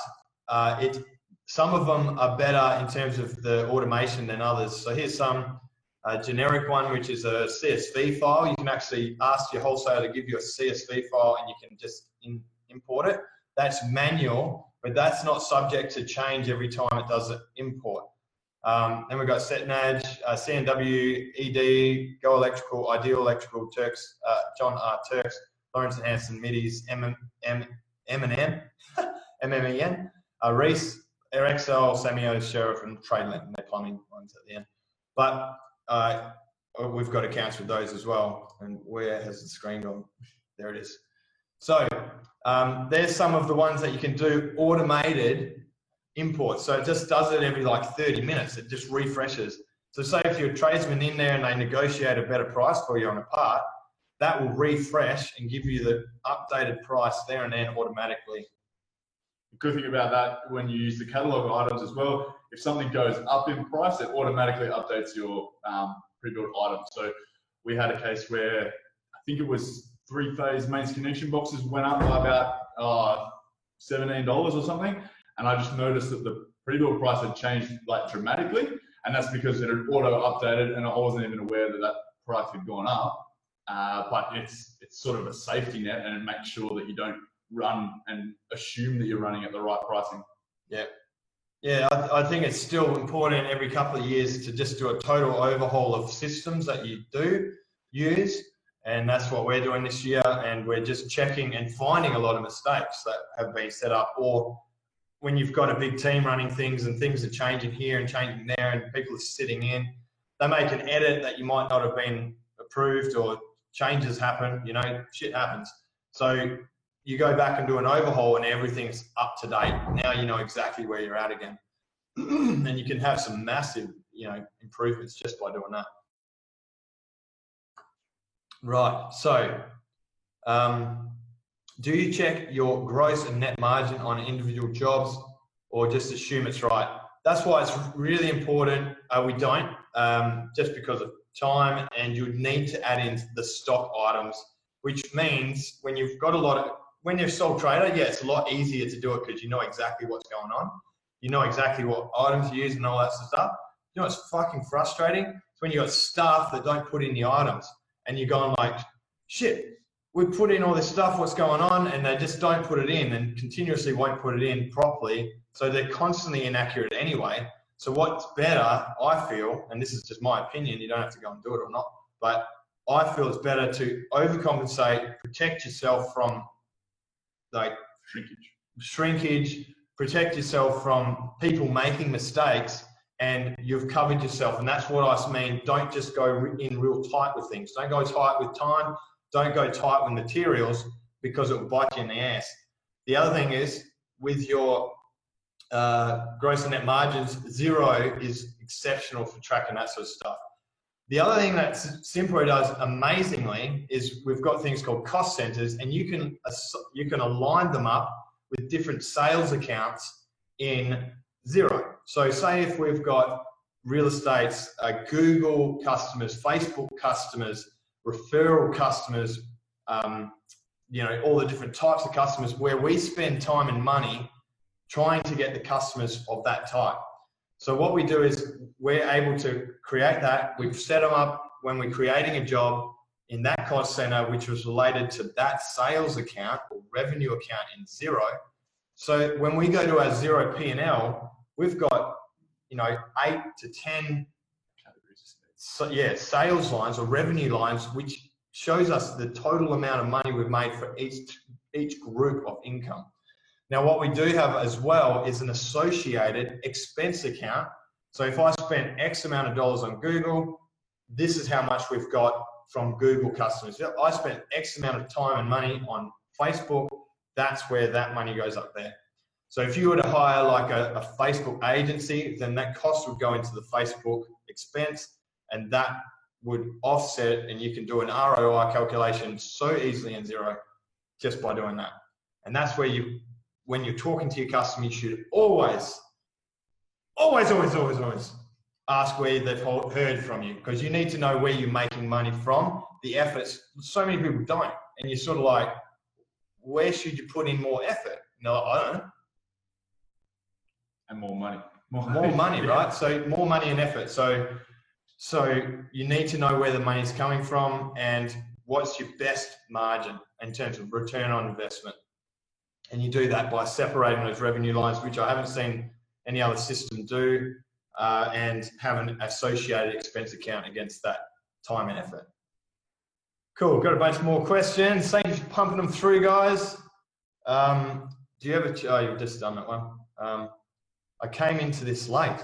uh, it, some of them are better in terms of the automation than others. So here's some a generic one, which is a CSV file. You can actually ask your wholesaler to give you a CSV file and you can just in, import it. That's manual, but that's not subject to change every time it does an import. Um, then we've got Cetnaj, uh, CNW, ED, Go Electrical, Ideal Electrical, Turks, uh, John R. Turks, Lawrence and Hanson, Middies, M M M&M, [laughs] MMEN, uh, Reece, RXL, Samio, Sheriff, and Tradelink, and they're plumbing ones at the end. But uh, we've got accounts with those as well. And where has the screen gone? There it is. So um, there's some of the ones that you can do automated imports. So it just does it every like 30 minutes. It just refreshes. So say if you're a tradesman in there and they negotiate a better price for you on a part, that will refresh and give you the updated price there and then automatically. The good thing about that, when you use the catalog items as well, if something goes up in price, it automatically updates your um, pre-built item. So we had a case where I think it was three-phase mains connection boxes went up by about uh, $17 or something. And I just noticed that the pre-built price had changed like dramatically. And that's because it had auto updated and I wasn't even aware that that price had gone up. Uh, but it's it's sort of a safety net and it makes sure that you don't run and assume that you're running at the right pricing. Yeah, I, I think it's still important every couple of years to just do a total overhaul of systems that you do use. And that's what we're doing this year. And we're just checking and finding a lot of mistakes that have been set up. Or when you've got a big team running things and things are changing here and changing there and people are sitting in, they make an edit that you might not have been approved or changes happen, you know, shit happens. So you go back and do an overhaul and everything's up to date. Now you know exactly where you're at again. [clears throat] and you can have some massive, you know, improvements just by doing that. Right. So, um, do you check your gross and net margin on individual jobs or just assume it's right? That's why it's really important. Uh, we don't, um, just because of time, and you need to add in the stock items, which means when you've got a lot of, when you're sole trader, yeah, it's a lot easier to do it because you know exactly what's going on. You know exactly what items you use and all that stuff. You know what's fucking frustrating? It's when you've got staff that don't put in the items and you're going like, shit, we put in all this stuff, what's going on, and they just don't put it in and continuously won't put it in properly. So they're constantly inaccurate anyway. So what's better, I feel, and this is just my opinion, you don't have to go and do it or not, but I feel it's better to overcompensate, protect yourself from like Shrinkage. shrinkage, protect yourself from people making mistakes, and you've covered yourself. And that's what I mean. Don't just go in real tight with things. Don't go tight with time. Don't go tight with materials because it will bite you in the ass. The other thing is with your uh, gross and net margins, Xero is exceptional for tracking that sort of stuff. The other thing that Simpro does amazingly is we've got things called cost centers, and you can you can align them up with different sales accounts in zero. So, say if we've got real estates, uh, Google customers, Facebook customers, referral customers, um, you know, all the different types of customers where we spend time and money trying to get the customers of that type. So what we do is we're able to create that. We've set them up when we're creating a job in that cost center, which was related to that sales account or revenue account in Xero. So when we go to our Xero P&L, we've got, you know, eight to 10 so, yeah, sales lines or revenue lines, which shows us the total amount of money we've made for each each group of income. Now, what we do have as well is an associated expense account. So if I spent X amount of dollars on Google, this is how much we've got from Google customers. If I spent X amount of time and money on Facebook, that's where that money goes up there. So if you were to hire like a, a Facebook agency, then that cost would go into the Facebook expense and that would offset and you can do an ROI calculation so easily in Xero just by doing that. And that's where you, when you're talking to your customer, you should always, always, always, always, always ask where they've heard from you because you need to know where you're making money from, the efforts. So many people don't. And you're sort of like, where should you put in more effort? No, I don't know. And more money. More money, [laughs] right? So more money and effort. So so you need to know where the money is coming from and what's your best margin in terms of return on investment. And you do that by separating those revenue lines, which I haven't seen any other system do, uh, and have an associated expense account against that time and effort. Cool. Got a bunch more questions. Thank you for pumping them through, guys. Um, do you ever? Oh, you've just done that one. Um, I came into this late.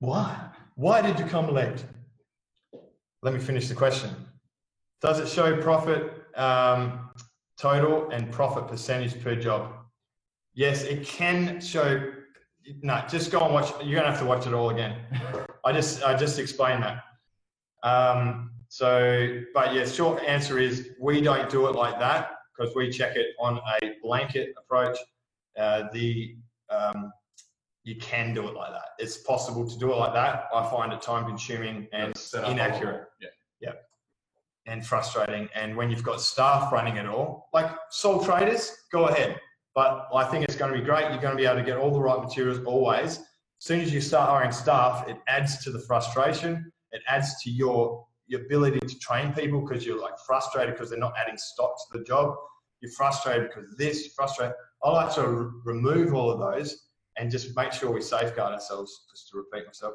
Why? Why did you come late? Let me finish the question. Does it show profit um, total and profit percentage per job? Yes, it can show. No, just go and watch. You're gonna have to watch it all again. [laughs] I just I just explained that. Um, so, but yeah, short answer is we don't do it like that because we check it on a blanket approach. Uh, the um, you can do it like that. It's possible to do it like that. I find it time consuming and inaccurate Yeah. and frustrating. And when you've got staff running it all, like sole traders, go ahead. But I think it's going to be great. You're going to be able to get all the right materials always. As soon as you start hiring staff, it adds to the frustration. It adds to your, your ability to train people because you're like frustrated because they're not adding stock to the job. You're frustrated because of this, frustrated. I like to r- remove all of those and just make sure we safeguard ourselves, just to repeat myself.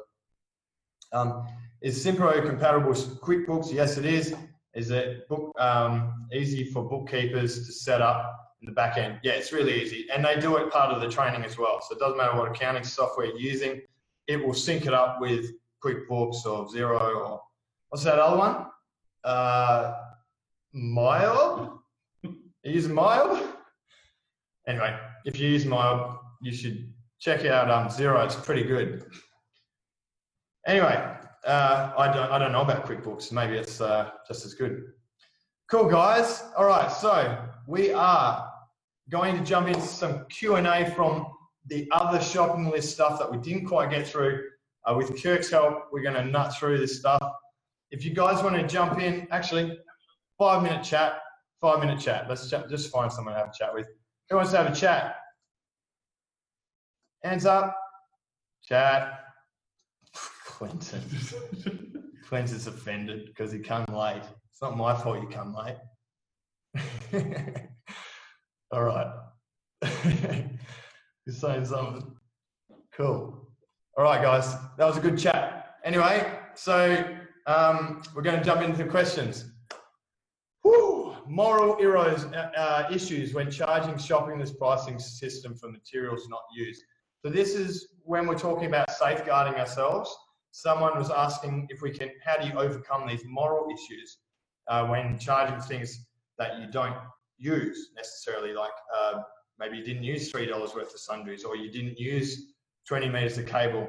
Um, is Simpro compatible with QuickBooks? Yes, it is. Is it book, um, easy for bookkeepers to set up in the back end? Yeah, it's really easy. And they do it part of the training as well. So it doesn't matter what accounting software you're using, it will sync it up with QuickBooks or Xero or what's that other one? Uh, Mile? You use Mile? Anyway, if you use Mile, you should check out um, Xero. It's pretty good. Anyway, uh, I don't I don't know about QuickBooks. Maybe it's uh, just as good. Cool, guys. All right, so we are going to jump into some Q and A from the other shopping list stuff that we didn't quite get through. Uh, with Kirk's help, we're going to nut through this stuff. If you guys want to jump in, actually, five minute chat. Five minute chat. Let's just find someone to have a chat with. Who wants to have a chat? Hands up. Chat. Clinton. Clinton's [laughs] offended because he come late. It's not my fault you come late. [laughs] All right. [laughs] You're saying something. Cool. All right, guys. That was a good chat. Anyway, so um, we're going to jump into the questions. Whew, moral heroes, uh, uh, issues when charging shopping list pricing system for materials not used. So this is when we're talking about safeguarding ourselves. Someone was asking if we can, how do you overcome these moral issues uh, when charging things that you don't use necessarily, like uh, maybe you didn't use $3 worth of sundries or you didn't use 20 meters of cable.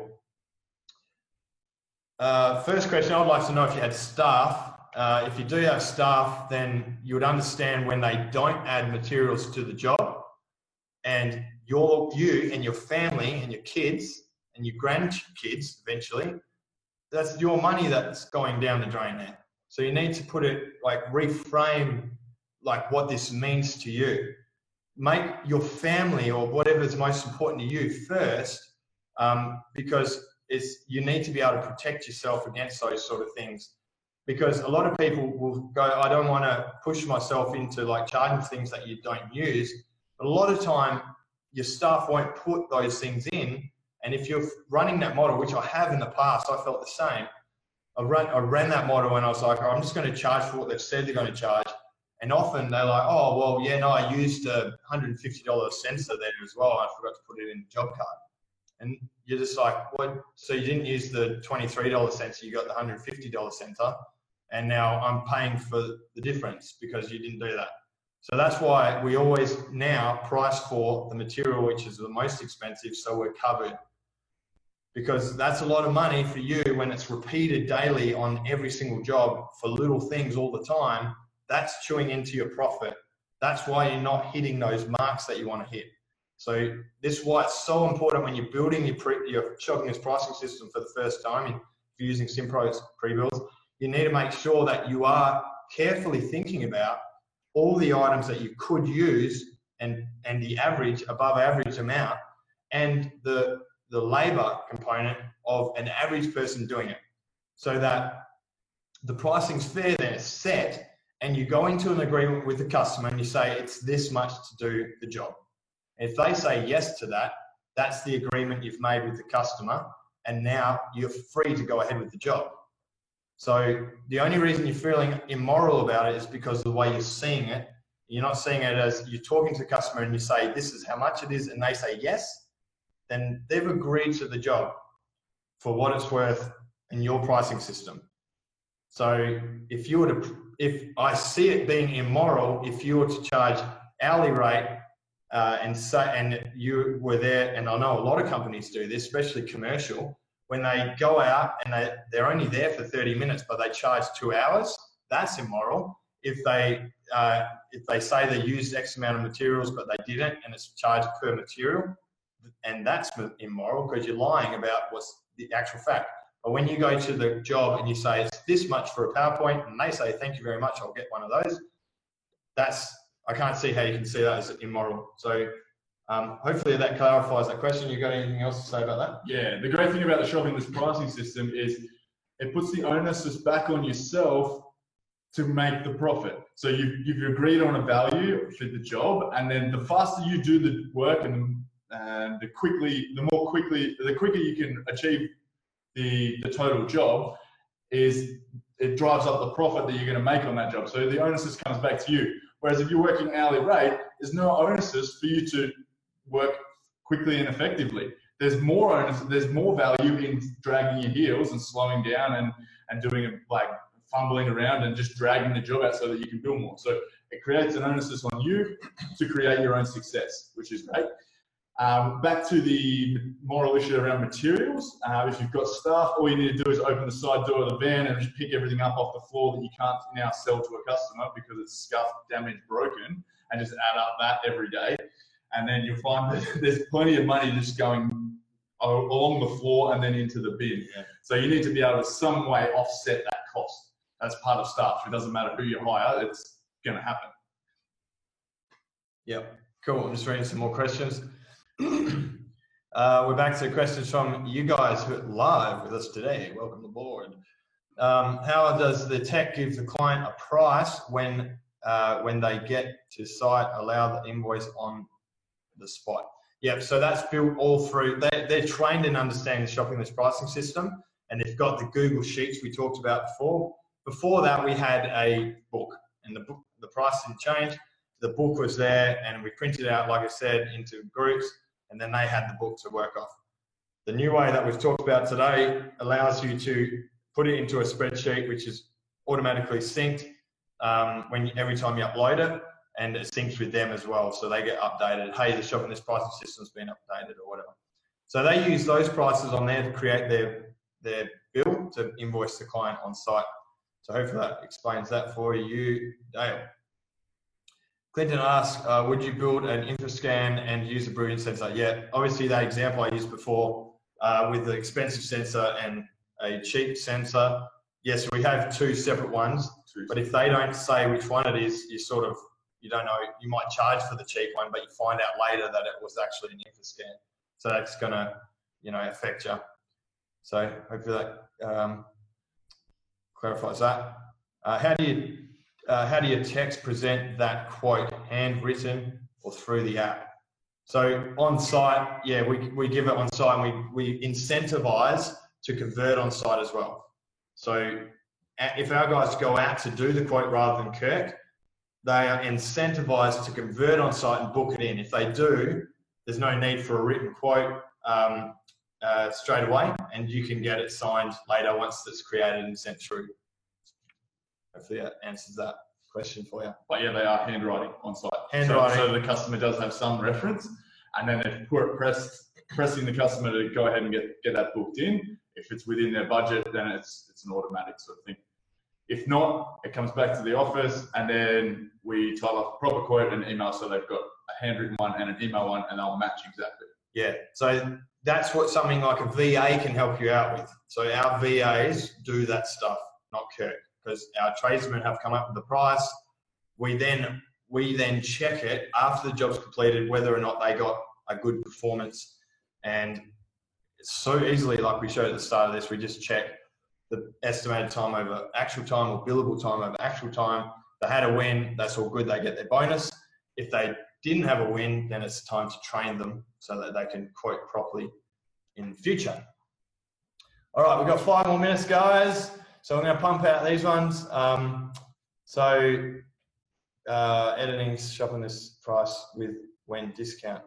Uh, first question, I'd like to know if you had staff. Uh, if you do have staff, then you would understand when they don't add materials to the job your, you and your family and your kids and your grandkids eventually, that's your money that's going down the drain there. So you need to put it like reframe like what this means to you. Make your family or whatever is most important to you first, um, because it's you need to be able to protect yourself against those sort of things. Because a lot of people will go, I don't want to push myself into like charging things that you don't use. But a lot of time, your staff won't put those things in. And if you're running that model, which I have in the past, I felt the same. I ran, I ran that model and I was like, I'm just going to charge for what they've said they're going to charge. And often they're like, oh, well, yeah, no, I used a $150 sensor there as well. I forgot to put it in the job card. And you're just like, what? So you didn't use the $23 sensor, you got the $150 sensor. And now I'm paying for the difference because you didn't do that. So that's why we always now price for the material which is the most expensive so we're covered. Because that's a lot of money for you when it's repeated daily on every single job for little things all the time that's chewing into your profit. That's why you're not hitting those marks that you want to hit. So this is why it's so important when you're building your pre, your shopping pricing system for the first time. If you're using Simpro's pre-builds, you need to make sure that you are carefully thinking about all the items that you could use and and the average above average amount and the the labor component of an average person doing it so that the pricing's fair it's set and you go into an agreement with the customer and you say it's this much to do the job. If they say yes to that, that's the agreement you've made with the customer, and now you're free to go ahead with the job. So the only reason you're feeling immoral about it is because of the way you're seeing it. You're not seeing it as you're talking to the customer and you say, This is how much it is, and they say yes, then they've agreed to the job for what it's worth in your pricing system. So if you were to if I see it being immoral, if you were to charge hourly rate uh, and say, and you were there, and I know a lot of companies do this, especially commercial, when they go out and they, they're only there for 30 minutes, but they charge two hours, that's immoral. If they uh, if they say they used X amount of materials but they didn't, and it's charged per material, and that's immoral because you're lying about what's the actual fact. But when you go to the job and you say it's this much for a PowerPoint, and they say thank you very much, I'll get one of those. That's I can't see how you can see that as immoral. So um, hopefully that clarifies that question. You got anything else to say about that? Yeah, the great thing about the shopping list pricing system is it puts the onus back on yourself to make the profit. So you've, you've agreed on a value for the job, and then the faster you do the work and, and the quickly, the more quickly, the quicker you can achieve the, the total job is it drives up the profit that you're going to make on that job. So the onus comes back to you. Whereas if you're working hourly rate, there's no onus for you to work quickly and effectively. There's more there's more value in dragging your heels and slowing down and, and doing it like fumbling around and just dragging the job out so that you can build more. So it creates an onus on you to create your own success, which is great. Um, back to the moral issue around materials. Uh, if you've got staff, all you need to do is open the side door of the van and just pick everything up off the floor that you can't now sell to a customer because it's scuffed, damaged, broken, and just add up that every day. And then you'll find that [laughs] there's plenty of money just going along the floor and then into the bin. Yeah. So you need to be able to some way offset that cost. That's part of staff. It doesn't matter who you hire, it's going to happen. Yep. Cool. I'm just reading some more questions. [clears throat] uh, we're back to questions from you guys who are live with us today. Welcome aboard. Um, how does the tech give the client a price when uh, when they get to site? Allow the invoice on the spot. Yep. So that's built all through. They, they're trained in understanding the shopping list pricing system, and they've got the Google Sheets we talked about before. Before that, we had a book, and the book the price didn't change. The book was there, and we printed out, like I said, into groups, and then they had the book to work off. The new way that we've talked about today allows you to put it into a spreadsheet, which is automatically synced um, when you, every time you upload it, and it syncs with them as well, so they get updated. Hey, the shop shopping list pricing system's been updated or whatever. So they use those prices on there to create their their bill to invoice the client on site. So hopefully that explains that for you, Dale. Clinton asks, uh, would you build an infrascan and use a Brilliant sensor? Yeah, obviously that example I used before uh, with the expensive sensor and a cheap sensor. Yes, we have two separate ones, but if they don't say which one it is, you sort of, you don't know, you might charge for the cheap one, but you find out later that it was actually an infrascan. So that's gonna, you know, affect you. So hopefully that um, clarifies that. Uh, how do you uh, how do you text present that quote handwritten or through the app? So on site, yeah, we, we give it on site and we, we incentivize to convert on site as well. So if our guys go out to do the quote rather than Kirk, they are incentivized to convert on site and book it in. If they do, there's no need for a written quote um, uh, straight away, and you can get it signed later once it's created and sent through. Hopefully that answers that question for you. But yeah, they are handwriting on site. Handwriting. So, so the customer does have some reference, and then if we're press, pressing the customer to go ahead and get, get that booked in. If it's within their budget, then it's it's an automatic sort of thing. If not, it comes back to the office, and then we type up a proper quote and email, so they've got a handwritten one and an email one, and they'll match exactly. Yeah, so that's what something like a VA can help you out with. So our VAs do that stuff, not Kirk because our tradesmen have come up with the price. We then we then check it after the job's completed whether or not they got a good performance, and it's so easily like we showed at the start of this. We just check the estimated time over actual time or billable time over actual time. They had a win, that's all good. They get their bonus. If they didn't have a win, then it's time to train them so that they can quote properly in future. All right, we've got five more minutes, guys. So I'm going to pump out these ones. Um, so uh, editing shopping this price with when discount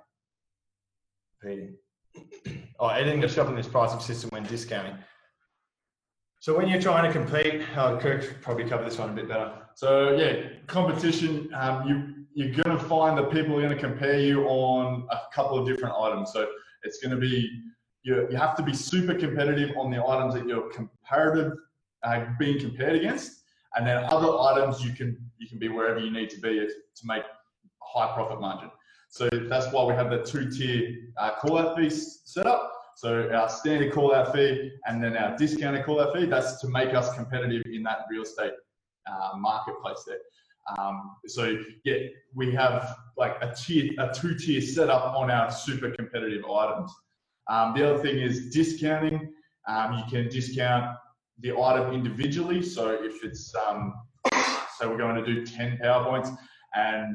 repeating. [coughs] oh, editing the shopping list pricing system when discounting. So when you're trying to compete, oh, Kirk probably cover this one a bit better. So yeah, competition. Um, you you're going to find that people are going to compare you on a couple of different items. So it's going to be you, you have to be super competitive on the items that you're comparative uh, being compared against, and then other items you can you can be wherever you need to be to make high profit margin. So that's why we have the two tier uh, call out fees set up. So our standard call out fee and then our discounted call out fee. That's to make us competitive in that real estate uh, marketplace there. Um, so yeah, we have like a tier, a two tier setup on our super competitive items. Um, the other thing is discounting. Um, you can discount the item individually. So if it's, um, so we're going to do 10 PowerPoints and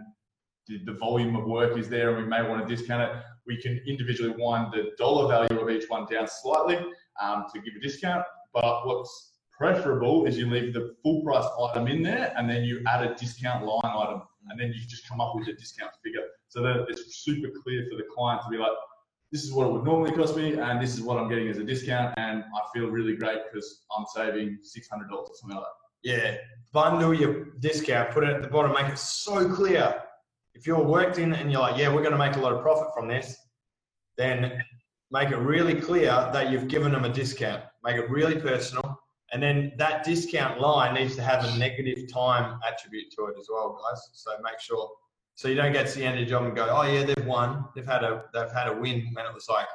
the, the volume of work is there and we may want to discount it, we can individually wind the dollar value of each one down slightly um, to give a discount. But what's preferable is you leave the full price item in there and then you add a discount line item and then you just come up with a discount figure so that it's super clear for the client to be like, this is what it would normally cost me, and this is what I'm getting as a discount, and I feel really great because I'm saving six hundred dollars or something like that. Yeah, bundle your discount, put it at the bottom, make it so clear. If you're worked in and you're like, yeah, we're going to make a lot of profit from this, then make it really clear that you've given them a discount. Make it really personal, and then that discount line needs to have a negative time attribute to it as well, guys. So make sure so you don't get to the end of the job and go, oh yeah, they've won. They've had a they've had a win when it was like,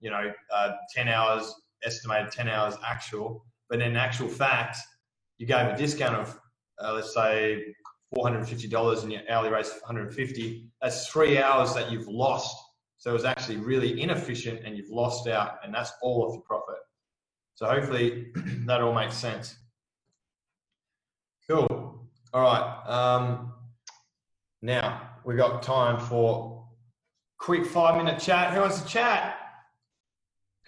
you know, uh, ten hours estimated, ten hours actual. But in actual fact, you gave a discount of uh, let's say four hundred and your hourly rate's one hundred and fifty. That's three hours that you've lost. So it was actually really inefficient, and you've lost out, and that's all of your profit. So hopefully [clears throat] that all makes sense. Cool. All right. Um, now we got time for quick five minute chat. Who wants to chat?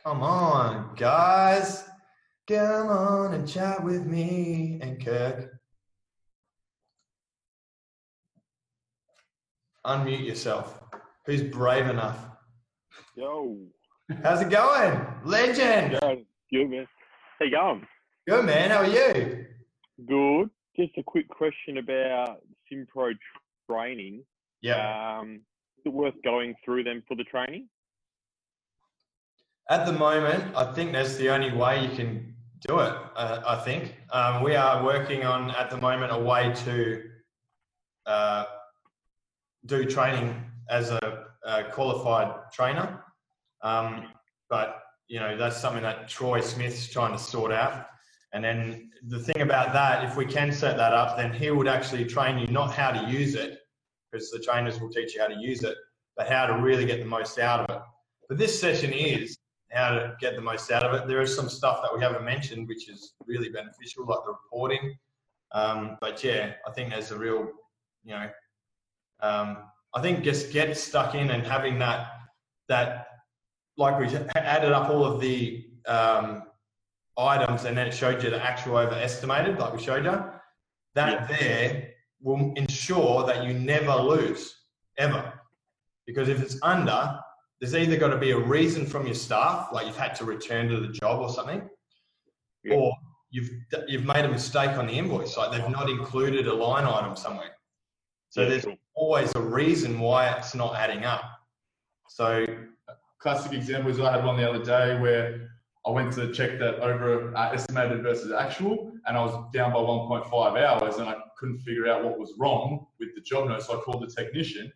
Come on, guys. Come on and chat with me and Kirk. Unmute yourself. Who's brave enough? Yo. How's it going? Legend. Yeah, good man. How you going? Good man. How are you? Good. Just a quick question about Simpro training. Yeah. Um, is it worth going through them for the training? At the moment, I think that's the only way you can do it. Uh, I think um, we are working on at the moment a way to uh, do training as a, a qualified trainer. Um, but you know that's something that Troy Smith's trying to sort out. And then the thing about that, if we can set that up, then he would actually train you not how to use it, because the trainers will teach you how to use it, but how to really get the most out of it. But this session is how to get the most out of it. There is some stuff that we haven't mentioned, which is really beneficial, like the reporting. Um, but yeah, I think there's a real, you know, um, I think just get stuck in and having that, that, like we added up all of the um, items and then it showed you the actual overestimated, like we showed you. That there will ensure that you never lose, ever. Because if it's under, there's either got to be a reason from your staff, like you've had to return to the job or something, Yeah. or you've you've made a mistake on the invoice, like they've not included a line item somewhere. So Yeah, there's. Always a reason why it's not adding up. So Classic example is I had one the other day where I went to check that over uh, estimated versus actual, and I was down by 1.5 hours, and I couldn't figure out what was wrong with the job notes. So I called the technician,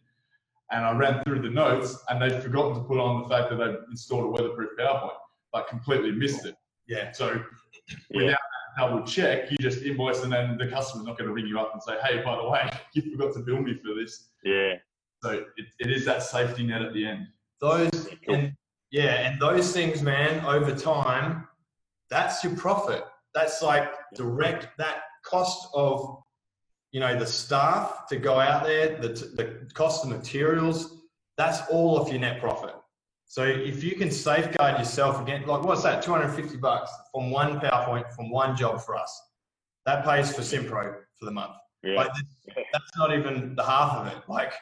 and I ran through the notes, and they'd forgotten to put on the fact that they'd installed a weatherproof PowerPoint, like completely missed it. yeah, So Yeah. without double check, you just invoice, and then the customer's not going to ring you up and say, "Hey, by the way, [laughs] you forgot to bill me for this." Yeah. So it, it is that safety net at the end. those and yeah, and those things, man, over time, that's your profit. That's like direct that cost of you know the staff to go out there, the the cost of materials. That's all of your net profit. So if you can safeguard yourself against, like what's that, 250 bucks from one PowerPoint from one job for us, that pays for Simpro for the month. Yeah. Like that's not even the half of it. Like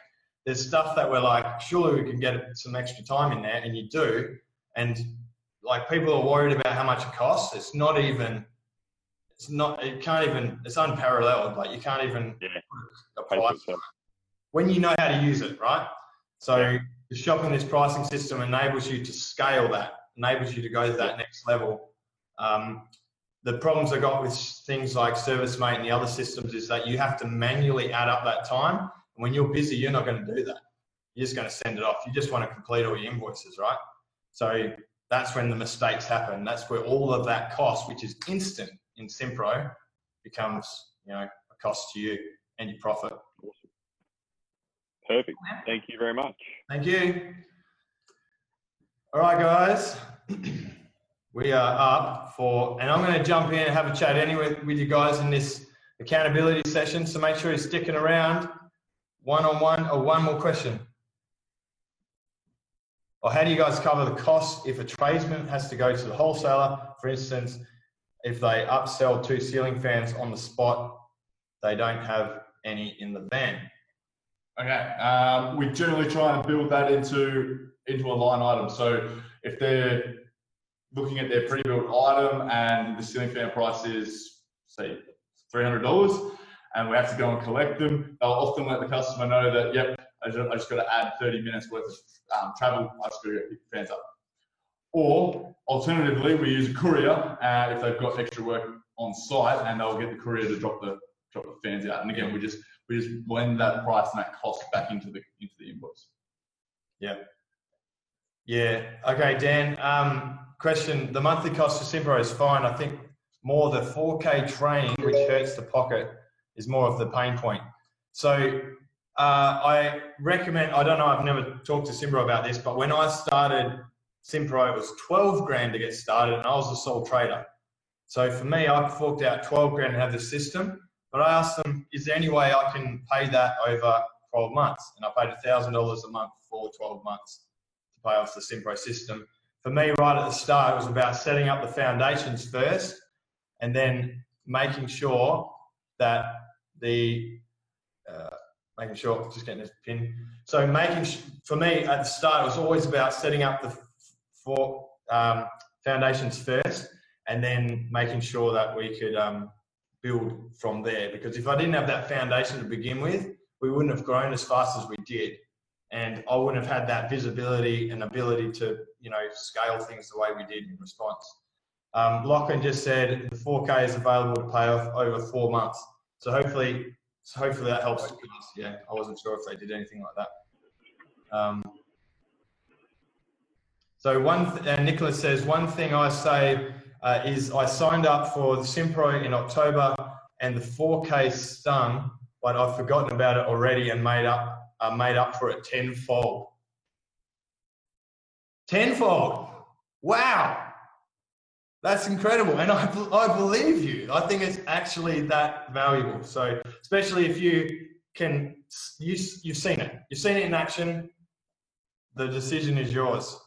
there's stuff that we're like, surely we can get some extra time in there, and you do. And like people are worried about how much it costs. It's not even. It's not. It can't even. It's unparalleled. Like you can't even Yeah. put a Pay for price when you know how to use it, right? So the shopping list pricing system enables you to scale that, enables you to go to that next level. Um, the problems I got with things like ServiceM8 and the other systems is that you have to manually add up that time. And when you're busy, you're not going to do that. You're just going to send it off. You just want to complete all your invoices, right? So that's when the mistakes happen. That's where all of that cost, which is instant in Simpro, becomes you know a cost to you and your profit. Awesome. Perfect. Thank you very much. Thank you. All right, guys. [clears throat] We are up for, and I'm going to jump in and have a chat anyway with you guys in this accountability session. So make sure you're sticking around. One on one, or one more question. Or how do you guys cover the cost if a tradesman has to go to the wholesaler? For instance, if they upsell two ceiling fans on the spot, they don't have any in the van. Okay, um, we generally try and build that into into a line item. So if they're looking at their pre-built item and the ceiling fan price is say three hundred dollars, and we have to go and collect them, they'll often let the customer know that yep, I just, I just got to add thirty minutes worth of um, travel. I just got to pick the fans up. Or alternatively, we use a courier uh, if they've got extra work on site, and they'll get the courier to drop the drop the fans out. And again, we just we just blend that price and that cost back into the into the invoice. Yeah. Yeah. Okay, Dan. Um, question: The monthly cost for Simpro is fine. I think more the 4K training, which hurts the pocket, is more of the pain point. So uh, I recommend. I don't know. I've never talked to Simpro about this, but when I started Simpro, it was 12 grand to get started, and I was the sole trader. So for me, I forked out 12 grand to have the system. But I asked them, is there any way I can pay that over 12 months? And I paid $1,000 a month for 12 months to pay off the Simpro system. For me, right at the start, it was about setting up the foundations first and then making sure that the, uh, making sure, just getting this pin. So making, for me at the start, it was always about setting up the f- for, um, foundations first and then making sure that we could um, build from there. Because if I didn't have that foundation to begin with, we wouldn't have grown as fast as we did, and I wouldn't have had that visibility and ability to, you know, scale things the way we did in response. Um, Lachlan just said the 4K is available to pay off over four months. So hopefully, so hopefully that helps. Yeah, I wasn't sure if they did anything like that. Um, so one, th- Nicholas says one thing I say uh, is I signed up for the Simpro in October and the 4K stung, but I've forgotten about it already and made up uh, made up for it tenfold. Tenfold! Wow, that's incredible, and I, I believe you. I think it's actually that valuable. So especially if you can, you you've seen it, you've seen it in action. The decision is yours.